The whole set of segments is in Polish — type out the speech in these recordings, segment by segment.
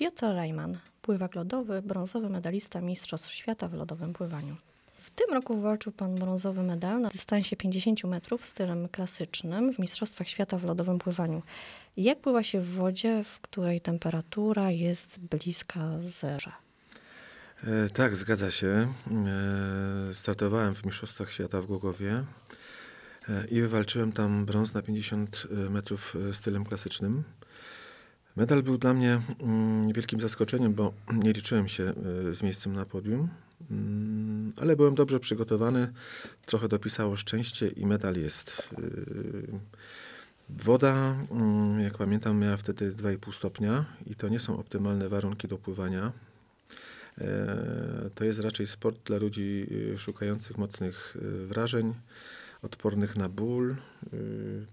Piotr Reimann, pływak lodowy, brązowy medalista Mistrzostw Świata w lodowym pływaniu. W tym roku wywalczył pan brązowy medal na dystansie 50 metrów stylem klasycznym w Mistrzostwach Świata w lodowym pływaniu. Jak pływa się w wodzie, w której temperatura jest bliska zera? E, tak, zgadza się. E, startowałem w Mistrzostwach Świata w Głogowie e, i wywalczyłem tam brąz na 50 metrów stylem klasycznym. Medal był dla mnie mm, wielkim zaskoczeniem, bo nie liczyłem się z miejscem na podium, mm, ale byłem dobrze przygotowany. Trochę dopisało szczęście i medal jest. Woda, mm, jak pamiętam, miała wtedy 2,5 stopnia i to nie są optymalne warunki do pływania. E, to jest raczej sport dla ludzi szukających mocnych wrażeń, odpornych na ból,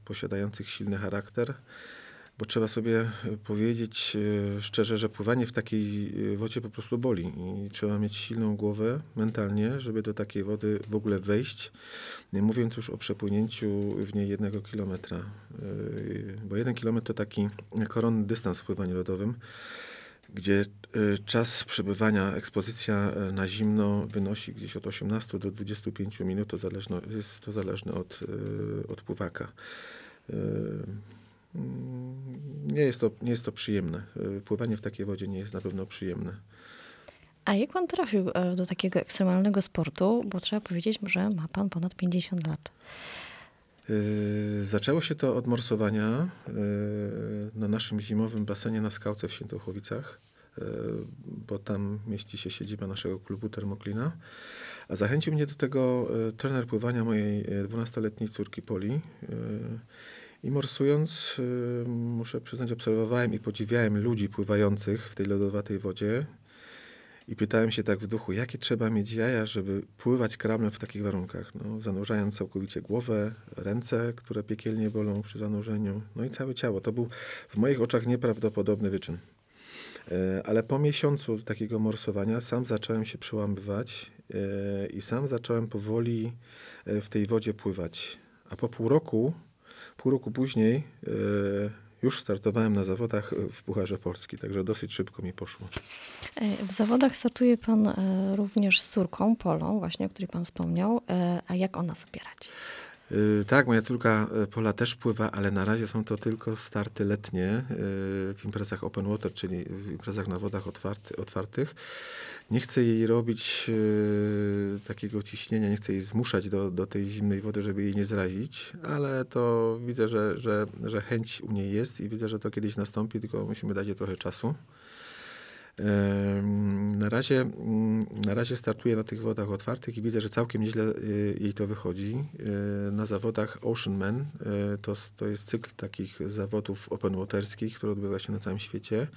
posiadających silny charakter. Bo trzeba sobie powiedzieć szczerze, że pływanie w takiej wodzie po prostu boli i trzeba mieć silną głowę mentalnie, żeby do takiej wody w ogóle wejść, nie mówiąc już o przepłynięciu w niej jednego kilometra. Bo jeden kilometr to taki koronny dystans w pływaniu lodowym gdzie czas przebywania, ekspozycja na zimno wynosi gdzieś od 18 do 25 minut, to zależne, jest to zależne od, od pływaka. Mm, nie jest, to, nie jest to przyjemne. Pływanie w takiej wodzie nie jest na pewno przyjemne. A jak pan trafił e, do takiego ekstremalnego sportu? Bo trzeba powiedzieć, że ma pan ponad 50 lat. Zaczęło się to od morsowania na naszym zimowym basenie na Skałce w Świętochowicach. E, bo tam mieści się siedziba naszego klubu Termoklina. A zachęcił mnie do tego e, trener pływania mojej 12-letniej e, córki Poli. I morsując, muszę przyznać, obserwowałem i podziwiałem ludzi pływających w tej lodowatej wodzie. I pytałem się tak w duchu, jakie trzeba mieć jaja, żeby pływać kramem w takich warunkach. No, zanurzając całkowicie głowę, ręce, które piekielnie bolą przy zanurzeniu, no i całe ciało. To był w moich oczach nieprawdopodobny wyczyn. E, ale po miesiącu takiego morsowania sam zacząłem się przełamywać e, i sam zacząłem powoli w tej wodzie pływać. A po pół roku, pół roku później już startowałem na zawodach w Pucharze Polski, także dosyć szybko mi poszło. W zawodach startuje pan również z córką Polą, właśnie o której pan wspomniał. A jak ona sobie radzi? Y, tak, moja córka y, Pola też pływa, ale na razie są to tylko starty letnie y, w imprezach open water, czyli w imprezach na wodach otwarty, otwartych. Nie chcę jej robić takiego ciśnienia, nie chcę jej zmuszać do, do tej zimnej wody, żeby jej nie zrazić, ale to widzę, że, że, że chęć u niej jest i widzę, że to kiedyś nastąpi, tylko musimy dać jej trochę czasu. Na razie, mm, na razie startuję na tych wodach otwartych i widzę, że całkiem nieźle y, jej to wychodzi. Y, na zawodach Ocean Man, y, to, to jest cykl takich zawodów open waterskich, który odbywa się na całym świecie.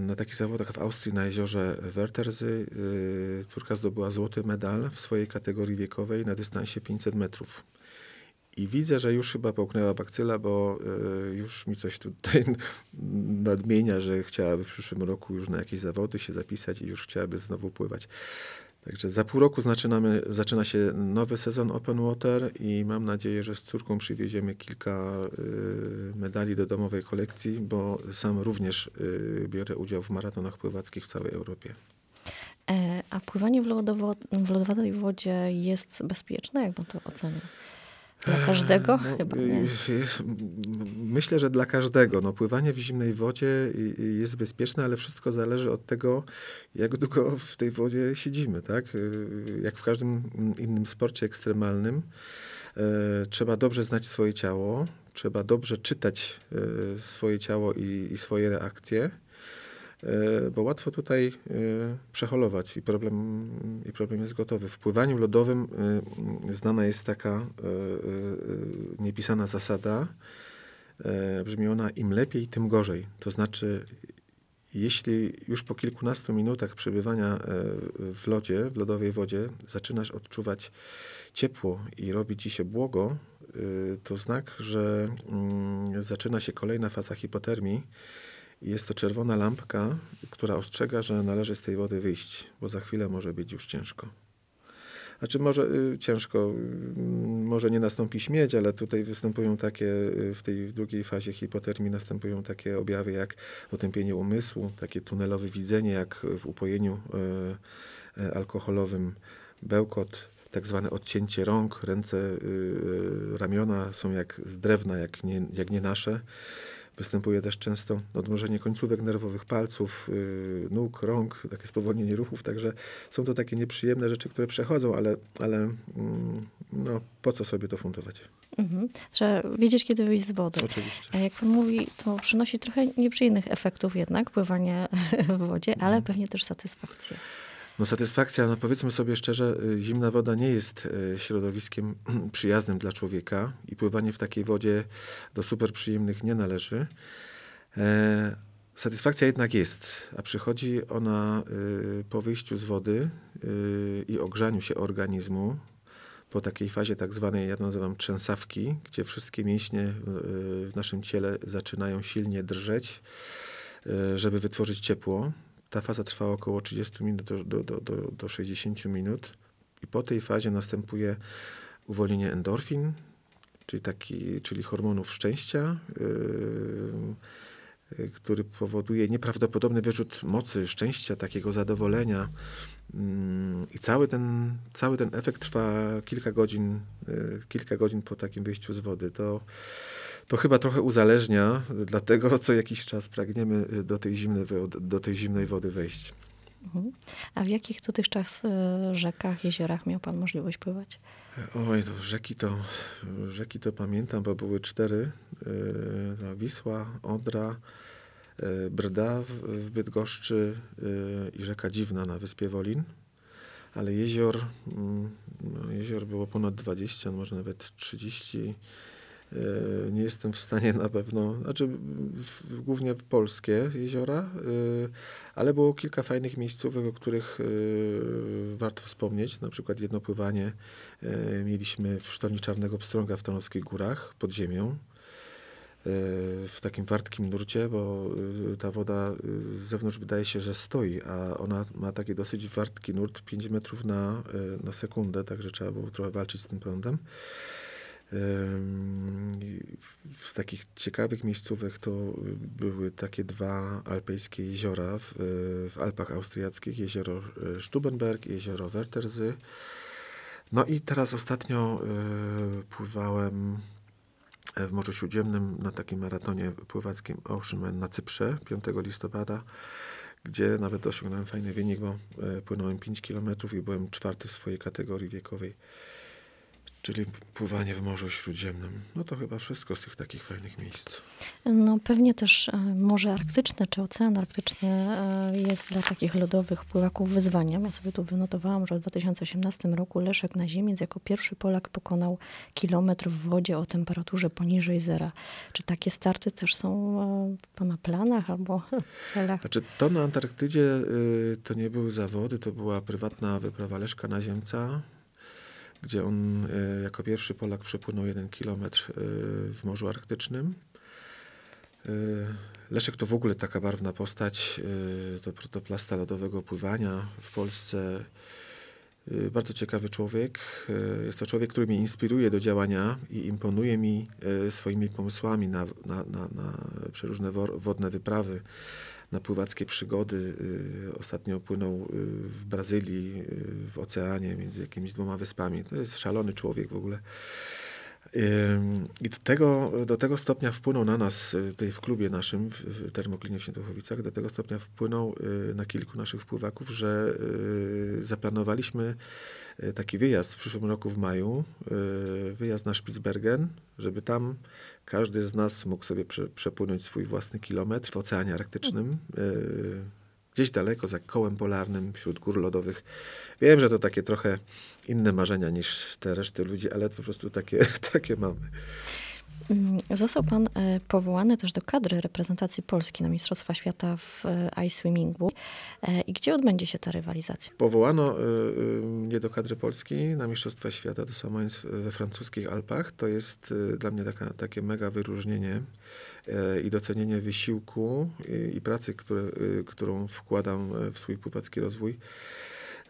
Na takich zawodach w Austrii na jeziorze Werterzy córka zdobyła złoty medal w swojej kategorii wiekowej na dystansie 500 metrów. I widzę, że już chyba połknęła bakcyla, bo y, już mi coś tutaj nadmienia, że chciałaby w przyszłym roku już na jakieś zawody się zapisać i już chciałaby znowu pływać. Także za pół roku zaczynamy, zaczyna się nowy sezon Open Water i mam nadzieję, że z córką przywieziemy kilka y, medali do domowej kolekcji, bo sam również y, biorę udział w maratonach pływackich w całej Europie. E, a pływanie w, lodowo, w lodowatej wodzie jest bezpieczne? Jak pan to ocenia? Dla każdego? No, Chyba nie. Myślę, że dla każdego. No, pływanie w zimnej wodzie jest bezpieczne, ale wszystko zależy od tego, jak długo w tej wodzie siedzimy. Tak? Jak w każdym innym sporcie ekstremalnym, e, trzeba dobrze znać swoje ciało, trzeba dobrze czytać e, swoje ciało i, i swoje reakcje. E, bo łatwo tutaj e, przeholować i problem, i problem jest gotowy. W pływaniu lodowym e, znana jest taka niepisana zasada, brzmi ona im lepiej, tym gorzej. To znaczy, jeśli już po kilkunastu minutach przebywania w lodzie, w lodowej wodzie, zaczynasz odczuwać ciepło i robi ci się błogo, to znak, że mm, zaczyna się kolejna faza hipotermii jest to czerwona lampka, która ostrzega, że należy z tej wody wyjść, bo za chwilę może być już ciężko. Znaczy może y, ciężko, y, może nie nastąpi śmierć, ale tutaj występują takie, y, w tej w drugiej fazie hipotermii następują takie objawy jak otępienie umysłu, takie tunelowe widzenie, jak w upojeniu y, y, alkoholowym, bełkot, tak zwane odcięcie rąk, ręce, y, ramiona są jak z drewna, jak nie, jak nie nasze. Występuje też często odmrożenie końcówek nerwowych palców, y, nóg, rąk, takie spowolnienie ruchów, także są to takie nieprzyjemne rzeczy, które przechodzą, ale, ale mm, no, po co sobie to fundować? Mhm. Trzeba wiedzieć, kiedy wyjść z wody. Oczywiście. A jak pan mówi, to przynosi trochę nieprzyjemnych efektów jednak, pływanie w wodzie, ale pewnie też satysfakcję. No satysfakcja, no powiedzmy sobie szczerze, y, zimna woda nie jest y, środowiskiem przyjaznym dla człowieka i pływanie w takiej wodzie do super przyjemnych nie należy. E, satysfakcja jednak jest, a przychodzi ona y, po wyjściu z wody i ogrzaniu się organizmu, po takiej fazie tak zwanej, ja nazywam trzęsawki, gdzie wszystkie mięśnie w naszym ciele zaczynają silnie drżeć, żeby wytworzyć ciepło. Ta faza trwa około 30 minut do, do, do, do, do 60 minut i po tej fazie następuje uwolnienie endorfin, czyli, taki, czyli hormonów szczęścia, yy, yy, który powoduje nieprawdopodobny wyrzut mocy, szczęścia, takiego zadowolenia. Mm, I cały ten, cały ten efekt trwa kilka godzin, yy, kilka godzin po takim wyjściu z wody. To, to chyba trochę uzależnia, dlatego co jakiś czas pragniemy y, do tej zimnej, wody- do tej zimnej wody wejść. Mhm. A w jakich dotychczas e, rzekach, jeziorach miał pan możliwość pływać? Oj, to rzeki to, rzeki to pamiętam, bo były cztery. Yy, no, Wisła, Odra, yy, Brda w, Bydgoszczy i rzeka Dziwna na wyspie Wolin. Ale jezior, mm, no, jezior było ponad 20, może nawet 30. Yy, Nie jestem w stanie na pewno, znaczy w, głównie w polskie jeziora, yy, ale było kilka fajnych miejscówek, o których yy, warto wspomnieć. Na przykład jedno pływanie mieliśmy w sztolni Czarnego Pstrąga w Tarnowskich Górach pod ziemią. W takim wartkim nurcie, bo ta woda z zewnątrz wydaje się, że stoi, a ona ma taki dosyć wartki nurt, 5 metrów na, na sekundę, także trzeba było trochę walczyć z tym prądem. Z takich ciekawych miejscówek to były takie dwa alpejskie jeziora w, w Alpach Austriackich, jezioro y, Stubenberg i jezioro Wörthersee. No i teraz ostatnio y, pływałem w Morzu Śródziemnym na takim maratonie pływackim Oceanman na Cyprze 5 listopada, gdzie nawet osiągnąłem fajny wynik, bo płynąłem 5 km i byłem czwarty w swojej kategorii wiekowej. Czyli pływanie w Morzu Śródziemnym. No to chyba wszystko z tych takich fajnych miejsc. No pewnie też e, Morze Arktyczne czy Ocean Arktyczny e, jest dla takich lodowych pływaków wyzwaniem. Ja sobie tu wynotowałam, że w 2018 roku Leszek Naziemiec jako pierwszy Polak pokonał kilometr w wodzie o temperaturze poniżej zera. Czy takie starty też są e, w Pana planach albo celach? Znaczy to na Antarktydzie y, to nie były zawody, to była prywatna wyprawa Leszka Naziemca, gdzie on y, jako pierwszy Polak przepłynął jeden kilometr y, w Morzu Arktycznym. Y, Leszek to w ogóle taka barwna postać, to protoplasta lodowego pływania w Polsce. Bardzo ciekawy człowiek. Jest to człowiek, który mnie inspiruje do działania i imponuje mi swoimi pomysłami na, na, na, na przeróżne wodne wyprawy, na pływackie przygody. Y, Ostatnio płynął y, w Brazylii, y, w oceanie między jakimiś dwoma wyspami. To jest szalony człowiek w ogóle. I do tego, do tego stopnia wpłynął na nas y, tutaj w klubie naszym, w, Termoklinie w Świętochowicach, do tego stopnia wpłynął y, na kilku naszych wpływaków, że y, zaplanowaliśmy taki wyjazd w przyszłym roku w maju, wyjazd na Spitsbergen, żeby tam każdy z nas mógł sobie prze, przepłynąć swój własny kilometr w Oceanie Arktycznym. Gdzieś daleko, za kołem polarnym, wśród gór lodowych. Wiem, że to takie trochę inne marzenia niż te reszty ludzi, ale po prostu takie, takie mamy. Mm, Został pan e, powołany też do kadry reprezentacji Polski na Mistrzostwa Świata w e, ice swimmingu. E, I gdzie odbędzie się ta rywalizacja? Powołano mnie do kadry Polski na Mistrzostwa Świata, to samo jest we francuskich Alpach. To jest dla mnie taka, takie mega wyróżnienie i docenienie wysiłku i, pracy, które, którą wkładam w swój pływacki rozwój.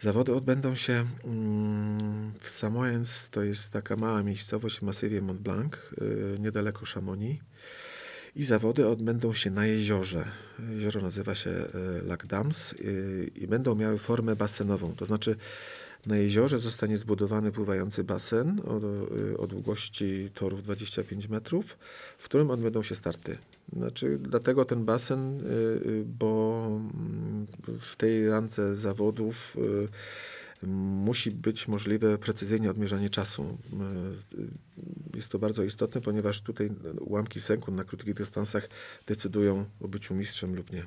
Zawody odbędą się mm, w Samoens, to jest taka mała miejscowość w masywie Mont Blanc, y, niedaleko Chamonix. I zawody odbędą się na jeziorze. Jezioro nazywa się y, Lac Dams y, i będą miały formę basenową. To znaczy na jeziorze zostanie zbudowany pływający basen o, o długości torów 25 metrów, w którym odbędą się starty. Znaczy, dlatego ten basen, bo mm, w tej rance zawodów musi być możliwe precyzyjne odmierzanie czasu. Jest to bardzo istotne, ponieważ tutaj ułamki sekund na krótkich dystansach decydują o byciu mistrzem lub nie.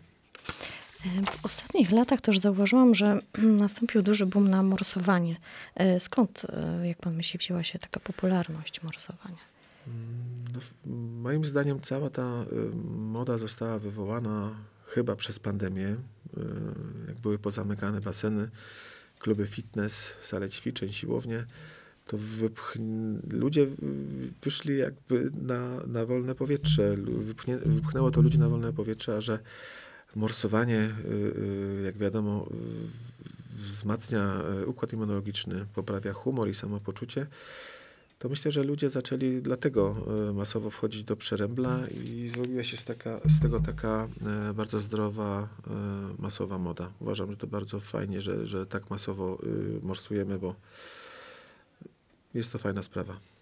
W ostatnich latach też zauważyłam, że nastąpił duży boom na morsowanie. E, skąd, e, jak pan myśli, wzięła się taka popularność morsowania? No, moim zdaniem cała ta e, moda została wywołana chyba przez pandemię, jak były pozamykane baseny, kluby fitness, sale ćwiczeń, siłownie, to wypchn- ludzie wyszli jakby na, na wolne powietrze. Wypchnie, wypchnęło to ludzi na wolne powietrze, a że morsowanie, y, y, jak wiadomo, wzmacnia y, układ immunologiczny, poprawia humor i samopoczucie, to myślę, że ludzie zaczęli dlatego masowo wchodzić do przerębla i zrobiła się z, taka, z tego taka bardzo zdrowa, masowa moda. Uważam, że to bardzo fajnie, że, że tak masowo morsujemy, bo jest to fajna sprawa.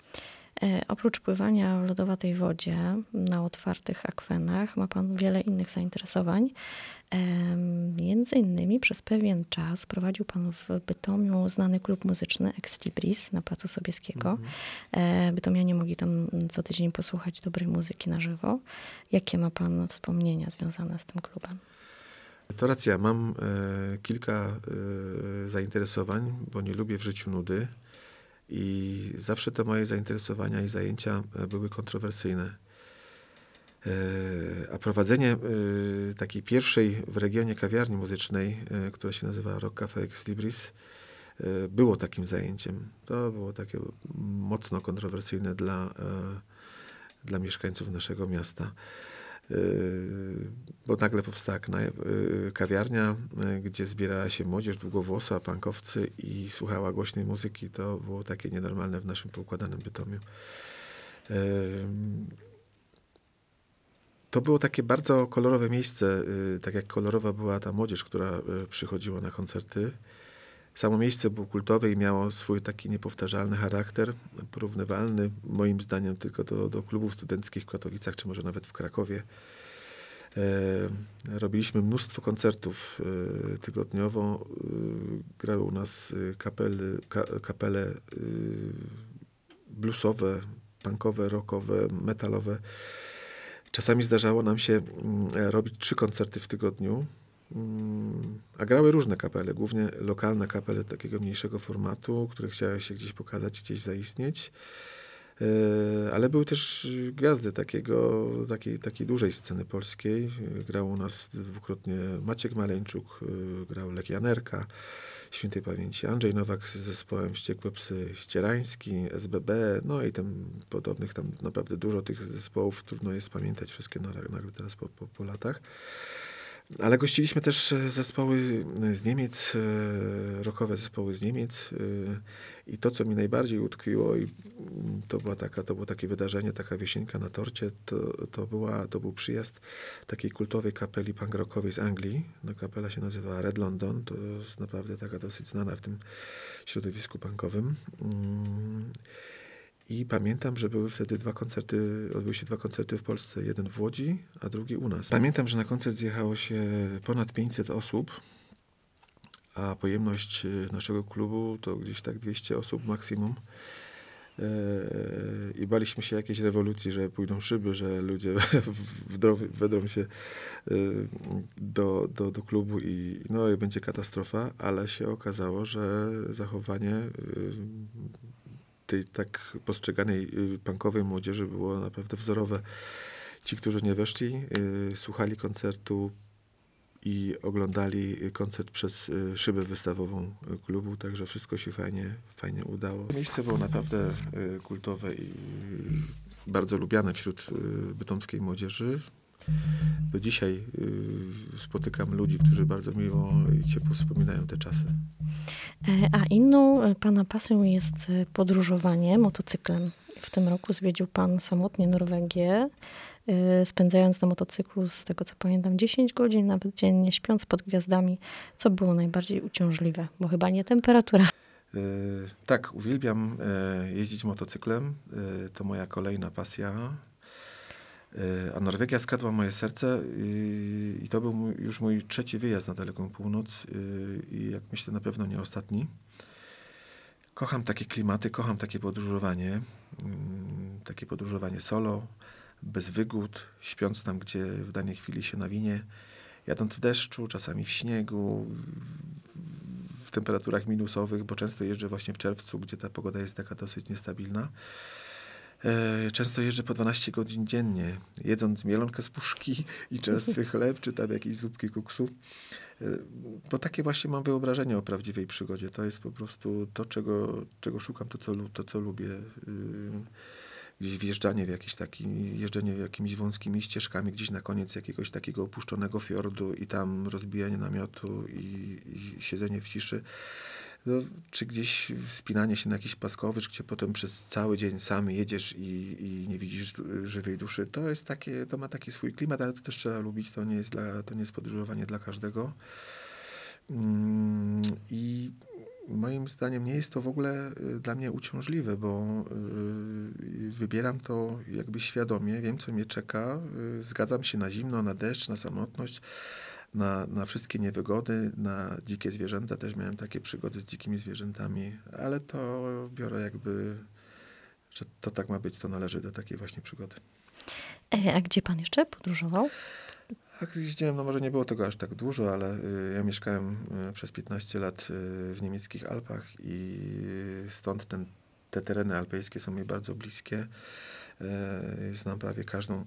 E, oprócz pływania w lodowatej wodzie na otwartych akwenach ma Pan wiele innych zainteresowań. Między innymi przez pewien czas prowadził Pan w Bytomiu znany klub muzyczny Ex Libris na Placu Sobieskiego. Mhm. E, Bytomianie mogli tam co tydzień posłuchać dobrej muzyki na żywo. Jakie ma Pan wspomnienia związane z tym klubem? To racja, mam e, kilka e, zainteresowań, bo nie lubię w życiu nudy. I zawsze te moje zainteresowania i zajęcia e, były kontrowersyjne. E, a prowadzenie e, takiej pierwszej w regionie kawiarni muzycznej, która się nazywa Rock Cafe Ex Libris, było takim zajęciem. To było takie mocno kontrowersyjne dla, dla mieszkańców naszego miasta. Yy, bo nagle powstała yy, kawiarnia, yy, gdzie zbierała się młodzież długowłosa, pankowcy i słuchała głośnej muzyki. To było takie nienormalne w naszym poukładanym Bytomiu. To było takie bardzo kolorowe miejsce, tak jak kolorowa była ta młodzież, która przychodziła na koncerty. Samo miejsce było kultowe i miało swój taki niepowtarzalny charakter, porównywalny moim zdaniem tylko do, do klubów studenckich w Katowicach, czy może nawet w Krakowie. E, robiliśmy mnóstwo koncertów e, tygodniowo. E, grały u nas kapely, ka, kapele e, bluesowe, punkowe, rockowe, metalowe. Czasami zdarzało nam się mm, robić trzy koncerty w tygodniu. Mm, a grały różne kapele, głównie lokalne kapele takiego mniejszego formatu, które chciały się gdzieś pokazać, gdzieś zaistnieć. E, ale były też gwiazdy takiego, takiej, takiej dużej sceny polskiej. Grał u nas dwukrotnie Maciek Maleńczuk, e, grał Lek Janerka, świętej pamięci Andrzej Nowak z zespołem Wściekłe Psy Ścierański, SBB, no i tam podobnych, tam naprawdę dużo tych zespołów, trudno jest pamiętać wszystkie nagle teraz po, po, po latach. Ale gościliśmy też e, zespoły e, z Niemiec, e, rockowe zespoły z Niemiec i to, co mi najbardziej utkwiło i to, była taka, to było takie wydarzenie, taka wisienka na torcie, to, to, była, to był przyjazd takiej kultowej kapeli punk rockowej z Anglii. No, kapela się nazywa Red London, to jest naprawdę taka dosyć znana w tym środowisku punkowym. Mm. I pamiętam, że były wtedy dwa koncerty, odbyły się dwa koncerty w Polsce, jeden w Łodzi, a drugi u nas. Pamiętam, że na koncert zjechało się ponad 500 osób, a pojemność e, naszego klubu to gdzieś tak 200 osób maksimum. E, I baliśmy się jakiejś rewolucji, że pójdą szyby, że ludzie wedrą się e, do, do, do klubu i, no, i będzie katastrofa, ale się okazało, że zachowanie tej tak postrzeganej y, punkowej młodzieży było naprawdę wzorowe. Ci, którzy nie weszli, y, słuchali koncertu i oglądali koncert przez y, szybę wystawową klubu, także wszystko się fajnie, fajnie udało. Miejsce było naprawdę kultowe i bardzo lubiane wśród bytomskiej młodzieży. Do dzisiaj y, spotykam ludzi, którzy bardzo miło i ciepło wspominają te czasy. E, A inną e, pana pasją jest e, podróżowanie motocyklem. W tym roku zwiedził pan samotnie Norwegię, spędzając na motocyklu, z tego co pamiętam, 10 godzin nawet dziennie, śpiąc pod gwiazdami. Co było najbardziej uciążliwe? Bo chyba nie temperatura. Tak, uwielbiam jeździć motocyklem. To moja kolejna pasja. Y, A Norwegia skradła moje serce i, to był już mój trzeci wyjazd na daleką północ y, i jak myślę na pewno nie ostatni. Kocham takie klimaty, kocham takie podróżowanie. mm, Takie podróżowanie solo, bez wygód, śpiąc tam, gdzie w danej chwili się nawinie, jadąc w deszczu, czasami w śniegu, w temperaturach minusowych, bo często jeżdżę właśnie w czerwcu, gdzie ta pogoda jest taka dosyć niestabilna. E, Często jeżdżę po 12 godzin dziennie, jedząc mielonkę z puszki i czerstwy chleb, czy tam jakieś zupki kuksu. E, Bo takie właśnie mam wyobrażenie o prawdziwej przygodzie. To jest po prostu to, czego, czego szukam, to co, to, co lubię. Y, Gdzieś wjeżdżanie w jakiś taki, jeżdżenie jakimiś wąskimi ścieżkami, gdzieś na koniec jakiegoś takiego opuszczonego fiordu i tam rozbijanie namiotu i, i siedzenie w ciszy. No, czy gdzieś wspinanie się na jakiś paskowicz, gdzie potem przez cały dzień sam jedziesz i, i nie widzisz żywej duszy. To jest takie, to ma taki swój klimat, ale to też trzeba lubić. To nie jest, dla, to nie jest podróżowanie dla każdego. Mm, I moim zdaniem nie jest to w ogóle y, dla mnie uciążliwe, bo y, wybieram to jakby świadomie, wiem co mnie czeka, y, zgadzam się na zimno, na deszcz, na samotność, na, na wszystkie niewygody, na dzikie zwierzęta. Też miałem takie przygody z dzikimi zwierzętami, ale to biorę jakby, że to tak ma być, to należy do takiej właśnie przygody. E, A gdzie pan jeszcze podróżował? Tak, jeździłem, no może nie było tego aż tak dużo, ale y, ja mieszkałem y, przez 15 lat y, w niemieckich Alpach i stąd ten, te tereny alpejskie są mi bardzo bliskie. Y, znam prawie każdą,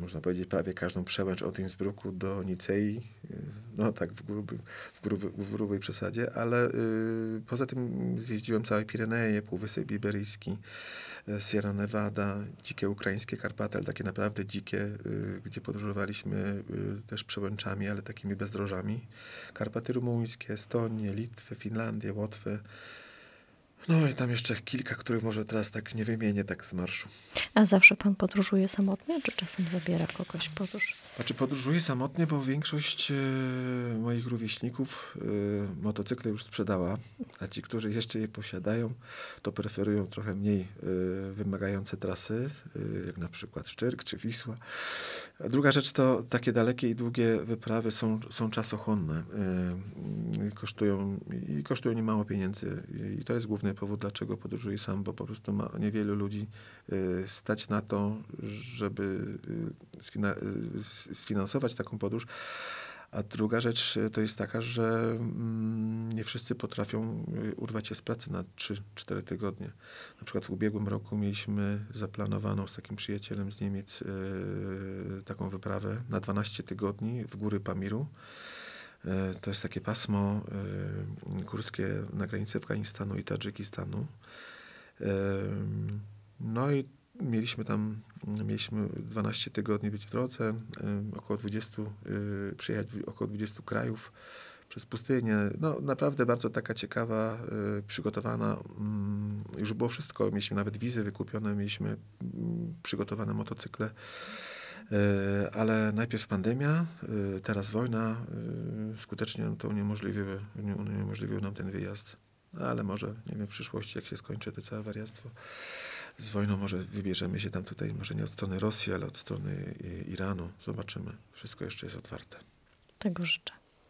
można powiedzieć, prawie każdą przełęcz od Innsbrucku do Nicei. Y, no tak w, gruby, w, gruby, w grubej przesadzie, ale y, poza tym zjeździłem całe Pireneje, Półwysep Iberyjski, e, Sierra Nevada, dzikie ukraińskie Karpaty, ale takie naprawdę dzikie, y, gdzie podróżowaliśmy y, też przełęczami, ale takimi bezdrożami. Karpaty rumuńskie, Estonię, Litwę, Finlandię, Łotwę. No i tam jeszcze kilka, których może teraz tak nie wymienię tak z marszu. A zawsze pan podróżuje samotnie, czy czasem zabiera kogoś podróż? Znaczy podróżuję samotnie, bo większość e, moich rówieśników e, motocykle już sprzedała, a ci, którzy jeszcze je posiadają, to preferują trochę mniej e, wymagające trasy, e, jak na przykład Szczyrk czy Wisła. A druga rzecz to takie dalekie i długie wyprawy są, są czasochłonne. e, Kosztują, I kosztują niemało pieniędzy. I to jest główny powód, dlaczego podróżuję sam, bo po prostu ma niewielu ludzi e, stać na to, żeby sfina- e, sfinansować taką podróż. A druga rzecz to jest taka, że mm, nie wszyscy potrafią urwać się z pracy na 3-4 tygodnie. Na przykład w ubiegłym roku mieliśmy zaplanowaną z takim przyjacielem z Niemiec taką wyprawę na 12 tygodni w góry Pamiru. E, To jest takie pasmo e, górskie na granicy Afganistanu i Tadżykistanu. E, No i mieliśmy tam, mieliśmy 12 tygodni być w drodze, e, około 20, e, przyjechać około 20 krajów przez pustynię. No naprawdę bardzo taka ciekawa, e, przygotowana. mm, Już było wszystko, mieliśmy nawet wizy wykupione, mieliśmy mm, przygotowane motocykle. E, Ale najpierw pandemia, e, teraz wojna, e, skutecznie to uniemożliwił, unie- uniemożliwił nam ten wyjazd. Ale może, nie wiem, w przyszłości, jak się skończy to całe wariactwo z wojną, może wybierzemy się tam tutaj, może nie od strony Rosji, ale od strony Iranu. Zobaczymy. Wszystko jeszcze jest otwarte. Tego życzę.